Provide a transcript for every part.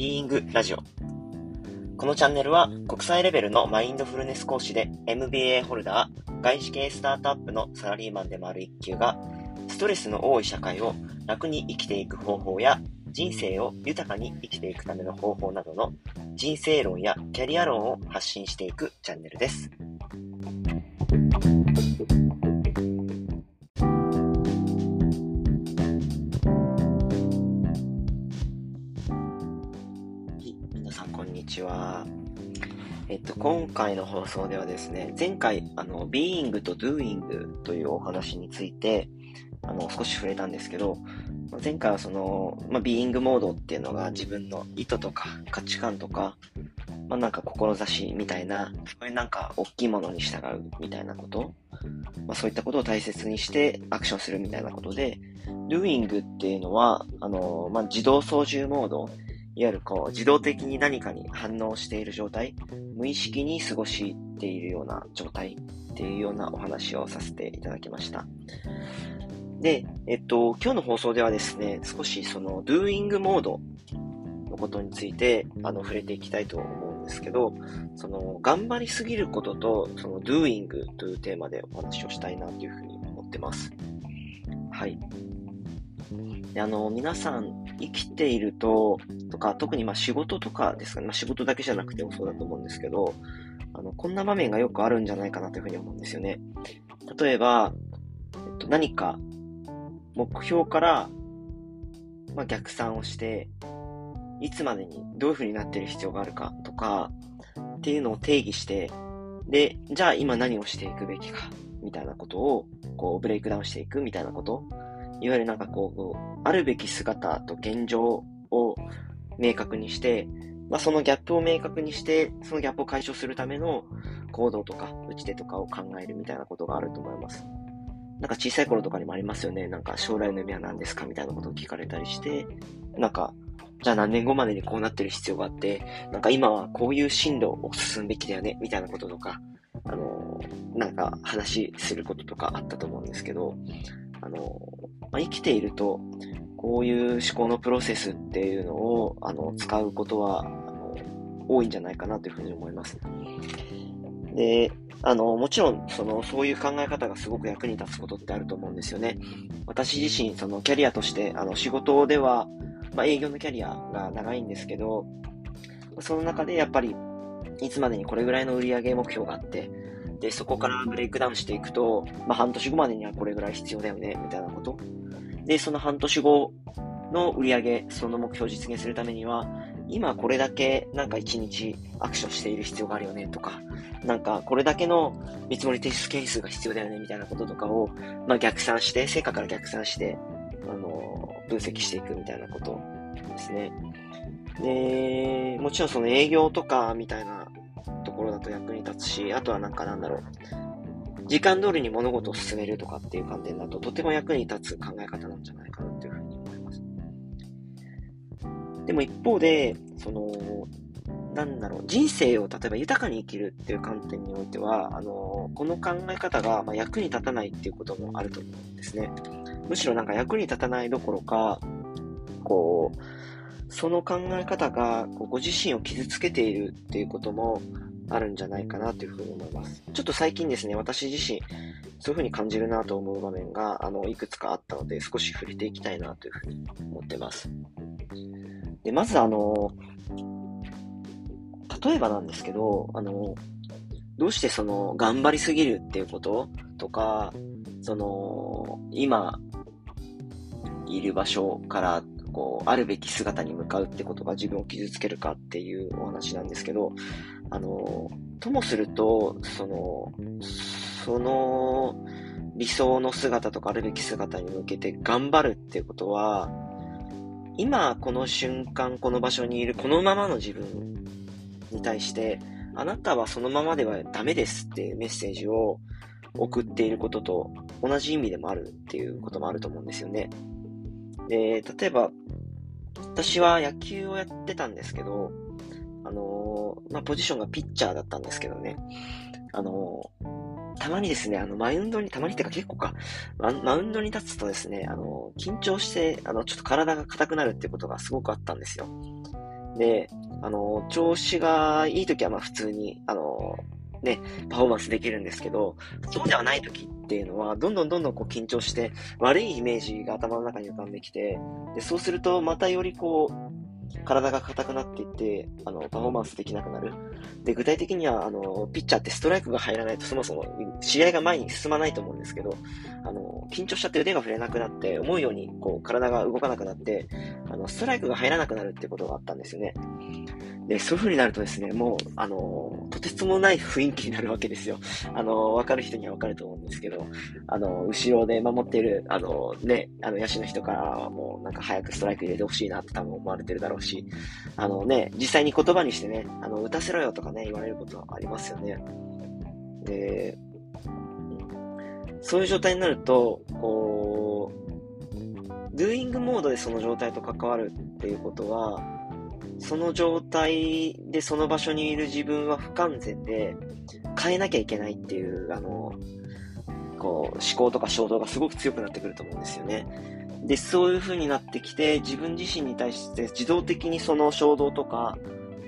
ビーイングラジオ。このチャンネルは国際レベルのマインドフルネス講師で MBA ホルダー、外資系スタートアップのサラリーマンでもある一級が、ストレスの多い社会を楽に生きていく方法や、人生を豊かに生きていくための方法などの人生論やキャリア論を発信していくチャンネルです。っと、今回の放送ではですね、前回、あの、being と doing というお話について、あの、少し触れたんですけど、前回はその、まあ、being モードっていうのが自分の意図とか価値観とか、まあ、なんか志みたいな、そういうなんか大きいものに従うみたいなこと、まあ、そういったことを大切にしてアクションするみたいなことで、doing っていうのは、あの、まあ、自動操縦モード、いわゆるこう、自動的に何かに反応している状態、無意識に過ごしているような状態っていうようなお話をさせていただきました。で、えっと、今日の放送ではですね、少しその、doing モードのことについて、あの、触れていきたいと思うんですけど、その、頑張りすぎることと、その、doing というテーマでお話をしたいなというふうに思ってます。はい。であの、皆さん生きていると、とか、特にまあ仕事とかですかね、まあ仕事だけじゃなくてもそうだと思うんですけど、あの、こんな場面がよくあるんじゃないかなというふうに思うんですよね。例えば、えっと、何か目標から、まあ、逆算をして、いつまでにどういうふうになっている必要があるかとか、っていうのを定義して、で、じゃあ今何をしていくべきか、みたいなことを、こう、ブレイクダウンしていくみたいなこといわゆるなんかこう、あるべき姿と現状を明確にして、まあ、そのギャップを明確にして、そのギャップを解消するための行動とか打ち手とかを考えるみたいなことがあると思います。なんか小さい頃とかにもありますよね。なんか将来の夢は何ですかみたいなことを聞かれたりして、なんか、じゃあ何年後までにこうなってる必要があって、なんか今はこういう進路を進むべきだよね、みたいなこととか、あのー、なんか話することとかあったと思うんですけど、あの、まあ、生きていると、こういう思考のプロセスっていうのを、あの、使うことは、あの、多いんじゃないかなというふうに思います。で、あの、もちろん、その、そういう考え方がすごく役に立つことってあると思うんですよね。私自身、その、キャリアとして、あの、仕事では、まあ、営業のキャリアが長いんですけど、その中でやっぱり、いつまでにこれぐらいの売上目標があって、で、そこからブレイクダウンしていくと、まあ、半年後までにはこれぐらい必要だよね、みたいなこと。で、その半年後の売り上げ、その目標を実現するためには、今これだけなんか1日アクションしている必要があるよねとか、なんかこれだけの見積もり提出件数が必要だよねみたいなこととかを、まあ逆算して、成果から逆算して、あの、分析していくみたいなことですね。で、もちろんその営業とかみたいなところだと役に立つし、あとはなんかなんだろう。時間通りに物事を進めるとかっていう観点だと、とても役に立つ考え方なんじゃないかなっていうふうに思います。でも一方で、その、なんだろう、人生を例えば豊かに生きるっていう観点においては、あの、この考え方が、ま役に立たないっていうこともあると思うんですね。むしろなんか役に立たないどころか、こう、その考え方がこうご自身を傷つけているっていうこともあるんじゃないかなというふうに思います。ちょっと最近ですね、私自身、そういうふうに感じるなと思う場面が、あの、いくつかあったので、少し触れていきたいなというふうに思ってます。で、まずあの、例えばなんですけど、あの、どうしてその、頑張りすぎるっていうこととか、その、今、いる場所からこう、あるべき姿に向かうってことが自分を傷つけるかっていうお話なんですけど、あの、ともすると、その、その理想の姿とかあるべき姿に向けて頑張るっていうことは、今この瞬間この場所にいるこのままの自分に対して、あなたはそのままではダメですっていうメッセージを送っていることと同じ意味でもあるっていうこともあると思うんですよね。で、例えば、私は野球をやってたんですけど、あのー、まあ、ポジションがピッチャーだったんですけどね、あのー、たまにですね、あの、マウンドに、たまにってか結構か、マウンドに立つとですね、あのー、緊張して、あの、ちょっと体が硬くなるっていうことがすごくあったんですよ。で、あの、調子がいい時はまあ普通に、あの、ね、パフォーマンスできるんですけど、そうではない時っていうのは、どんどんどんどんこう緊張して、悪いイメージが頭の中に浮かんできて、で、そうするとまたよりこう、体が硬くなっていって、あの、パフォーマンスできなくなる。で、具体的には、あの、ピッチャーってストライクが入らないとそもそも試合が前に進まないと思うんですけど、あの、緊張しちゃって腕が振れなくなって、思うように、こう、体が動かなくなって、あの、ストライクが入らなくなるってことがあったんですよね。で、そういう風になるとですね、もう、あの、とてつもない雰囲気になるわけですよ。あの、わかる人にはわかると思うんですけど、あの、後ろで守っている、あの、ね、あの、野手の人からはもう、なんか早くストライク入れてほしいなって多分思われてるだろうし、あのね、実際に言葉にしてね、あの、打たせろよとかね、言われることはありますよね。で、そういう状態になると、こドゥーイングモードでその状態と関わるっていうことは、その状態でその場所にいる自分は不完全で、変えなきゃいけないっていう、あの、こう、思考とか衝動がすごく強くなってくると思うんですよね。で、そういう風になってきて、自分自身に対して自動的にその衝動とか、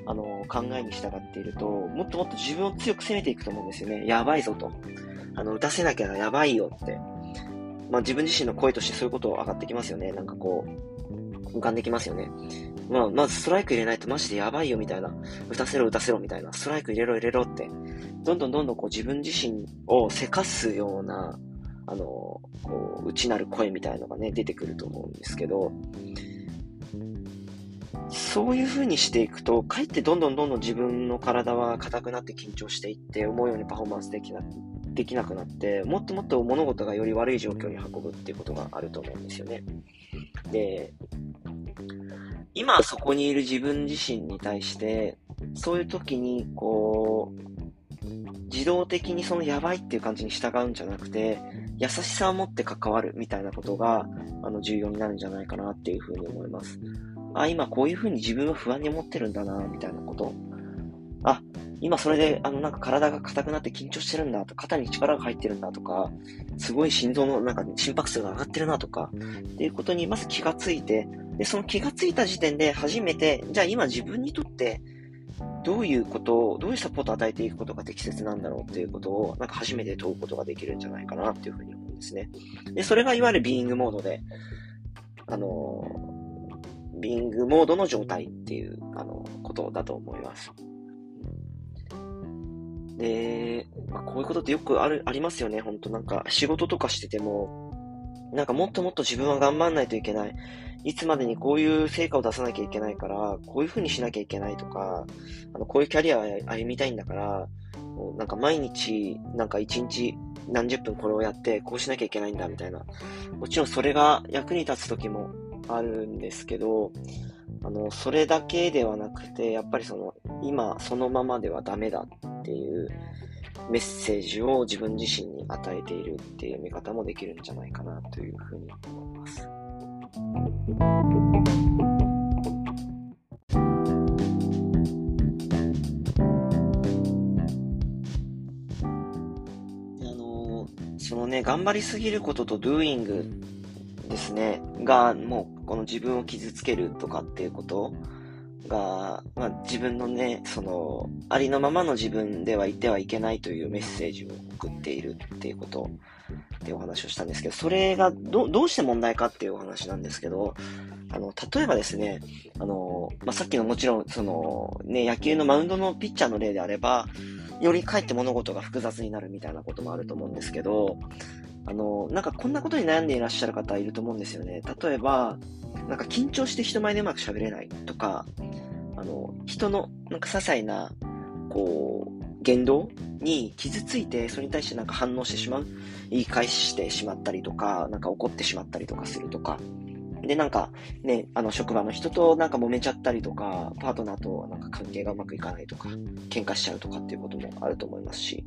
あの、考えに従っていると、もっともっと自分を強く責めていくと思うんですよね。やばいぞと。あの、打たせなきゃやばいよって。まあ自分自身の声としてそういうこと上がってきますよね。なんかこう、浮かんできますよね。まあ、まずストライク入れないとマジでやばいよみたいな、打たせろ打たせろみたいな、ストライク入れろ入れろって、どんどんどんどんこう自分自身をせかすような、あの、こう、内なる声みたいなのがね、出てくると思うんですけど、そういう風にしていくと、かえってどんどんどんどん自分の体は硬くなって緊張していって、思うようにパフォーマンスできなできなくなって、もっともっと物事がより悪い状況に運ぶっていうことがあると思うんですよね。で、今そこにいる自分自身に対して、そういう時に、こう、自動的にそのやばいっていう感じに従うんじゃなくて、優しさを持って関わるみたいなことが、あの、重要になるんじゃないかなっていうふうに思います。あ、今こういうふうに自分は不安に思ってるんだな、みたいなこと。あ、今それで、あの、なんか体が硬くなって緊張してるんだと、肩に力が入ってるんだとか、すごい心臓のなんか心拍数が上がってるなとか、っていうことにまず気がついて、で、その気がついた時点で初めて、じゃあ今自分にとってどういうことを、どういうサポートを与えていくことが適切なんだろうっていうことを、なんか初めて問うことができるんじゃないかなっていうふうに思うんですね。で、それがいわゆるビーイングモードで、あの、ビーイングモードの状態っていう、あの、ことだと思います。で、まあ、こういうことってよくある、ありますよね。本当なんか仕事とかしてても、なんかもっともっと自分は頑張んないといけない。いつまでにこういう成果を出さなきゃいけないから、こういう風にしなきゃいけないとか、あの、こういうキャリアを歩みたいんだから、なんか毎日、なんか一日何十分これをやって、こうしなきゃいけないんだみたいな。もちろんそれが役に立つ時もあるんですけど、あの、それだけではなくて、やっぱりその、今そのままではダメだっていうメッセージを自分自身に与えているっていう見方もできるんじゃないかなというふうに思います。あのそのね、頑張りすぎることと doing ですね、が、もう、この自分を傷つけるとかっていうことが、まあ、自分のね、その、ありのままの自分ではいてはいけないというメッセージを送っているっていうことってお話をしたんですけど、それがど、どうして問題かっていうお話なんですけど、あの、例えばですね、あの、まあ、さっきのもちろん、その、ね、野球のマウンドのピッチャーの例であれば、よりかえって物事が複雑になるみたいなこともあると思うんですけど、あの、なんかこんなことに悩んでいらっしゃる方いると思うんですよね。例えば、なんか緊張して人前でうまく喋れないとか、あの、人の、なんか些細な、こう、言動に傷ついて、それに対してなんか反応してしまう。言い返してしまったりとか、なんか怒ってしまったりとかするとか。で、なんか、ね、あの、職場の人となんか揉めちゃったりとか、パートナーとなんか関係がうまくいかないとか、喧嘩しちゃうとかっていうこともあると思いますし、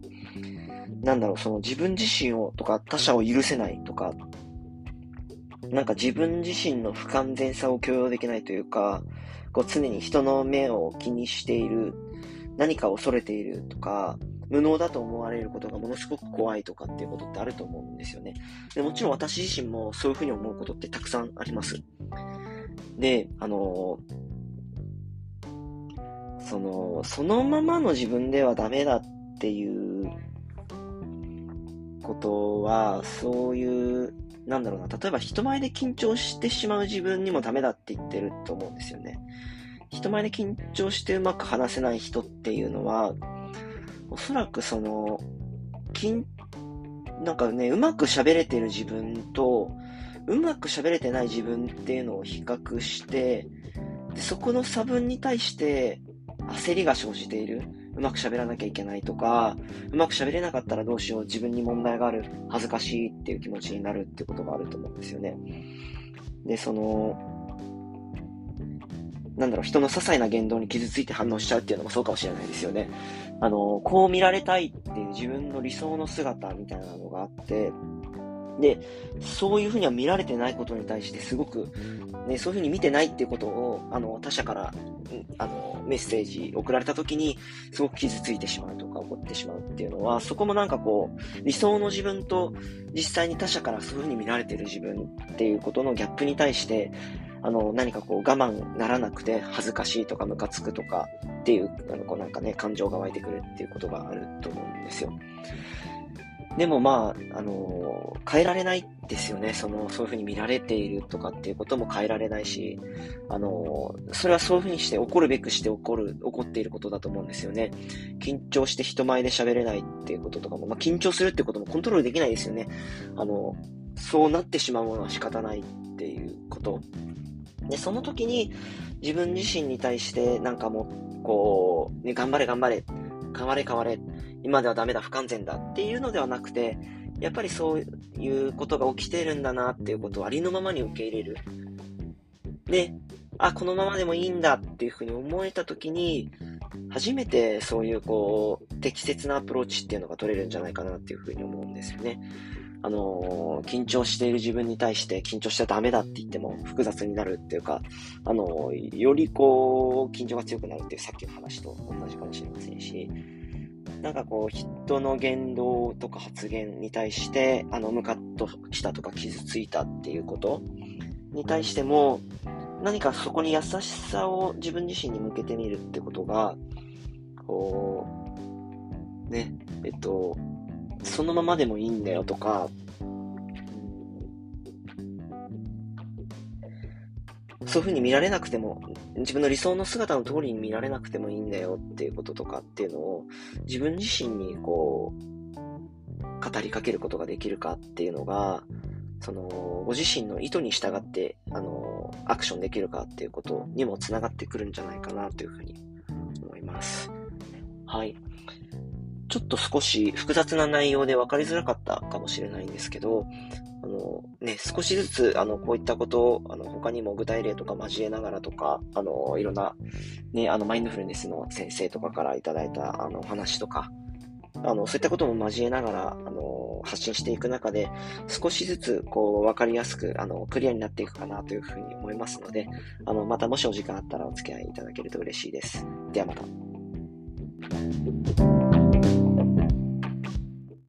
なんだろう、その自分自身をとか他者を許せないとか、なんか自分自身の不完全さを許容できないというか、こう常に人の目を気にしている、何か恐れているとか、無能だと思われることがものすごく怖いとかっていうことってあると思うんですよね。でもちろん私自身もそういうふうに思うことってたくさんあります。で、あのその、そのままの自分ではダメだっていうことは、そういう、なんだろうな、例えば人前で緊張してしまう自分にもダメだって言ってると思うんですよね。人前で緊張してうまく話せない人っていうのは、おそらくその、緊、なんかね、うまく喋れてる自分と、うまく喋れてない自分っていうのを比較して、でそこの差分に対して焦りが生じている。うまく喋らなきゃいけないとか、うまく喋れなかったらどうしよう、自分に問題がある、恥ずかしいっていう気持ちになるってことがあると思うんですよね。で、その、なんだろう、人の些細な言動に傷ついて反応しちゃうっていうのもそうかもしれないですよね。あの、こう見られたいっていう自分の理想の姿みたいなのがあって、で、そういうふうには見られてないことに対してすごく、ね、そういうふうに見てないっていうことを、あの、他者から、あの、メッセージ送られた時に、すごく傷ついてしまうとか怒ってしまうっていうのは、そこもなんかこう、理想の自分と実際に他者からそういうふうに見られてる自分っていうことのギャップに対して、あの、何かこう我慢ならなくて恥ずかしいとかムカつくとかっていう、あの、こうなんかね、感情が湧いてくるっていうことがあると思うんですよ。でもまあ、あの変えられないですよね。その、そういうふうに見られているとかっていうことも変えられないし、あのそれはそういうふうにして怒るべくして怒る、怒っていることだと思うんですよね。緊張して人前で喋れないっていうこととかも、まあ、緊張するってこともコントロールできないですよね。あのそうなってしまうものは仕方ないっていうこと。で、その時に自分自身に対してなんかもう、こう、ね、頑張れ頑張れ、変われ変われ、今ではダメだ、不完全だっていうのではなくて、やっぱりそういうことが起きてるんだなっていうことをありのままに受け入れる。で、あ、このままでもいいんだっていうふうに思えた時に、初めてそういうこう、適切なアプローチっていうのが取れるんじゃないかなっていうふうに思うんですよね。あのー、緊張している自分に対して緊張しちゃダメだって言っても複雑になるっていうか、あのー、よりこう、緊張が強くなるっていうさっきの話と同じかもしれませんし、なんかこう、人の言動とか発言に対して、あの、ムカッとしたとか傷ついたっていうことに対しても、何かそこに優しさを自分自身に向けてみるってことが、こう、ね、えっと、そのままでもいいんだよとか、そういう風に見られなくても、自分の理想の姿の通りに見られなくてもいいんだよっていうこととかっていうのを、自分自身にこう、語りかけることができるかっていうのが、その、ご自身の意図に従って、あの、アクションできるかっていうことにもつながってくるんじゃないかなというふうに思います。はい。ちょっと少し複雑な内容で分かりづらかったかもしれないんですけど、あの、ね、少しずつ、あの、こういったことを、あの、他にも具体例とか交えながらとか、あの、いろんな、ね、あの、マインドフルネスの先生とかからいただいた、あの、話とか、あの、そういったことも交えながら、あの、発信していく中で、少しずつ、こう、わかりやすく、あの、クリアになっていくかなというふうに思いますので、あの、またもしお時間あったらお付き合いいただけると嬉しいです。ではまた。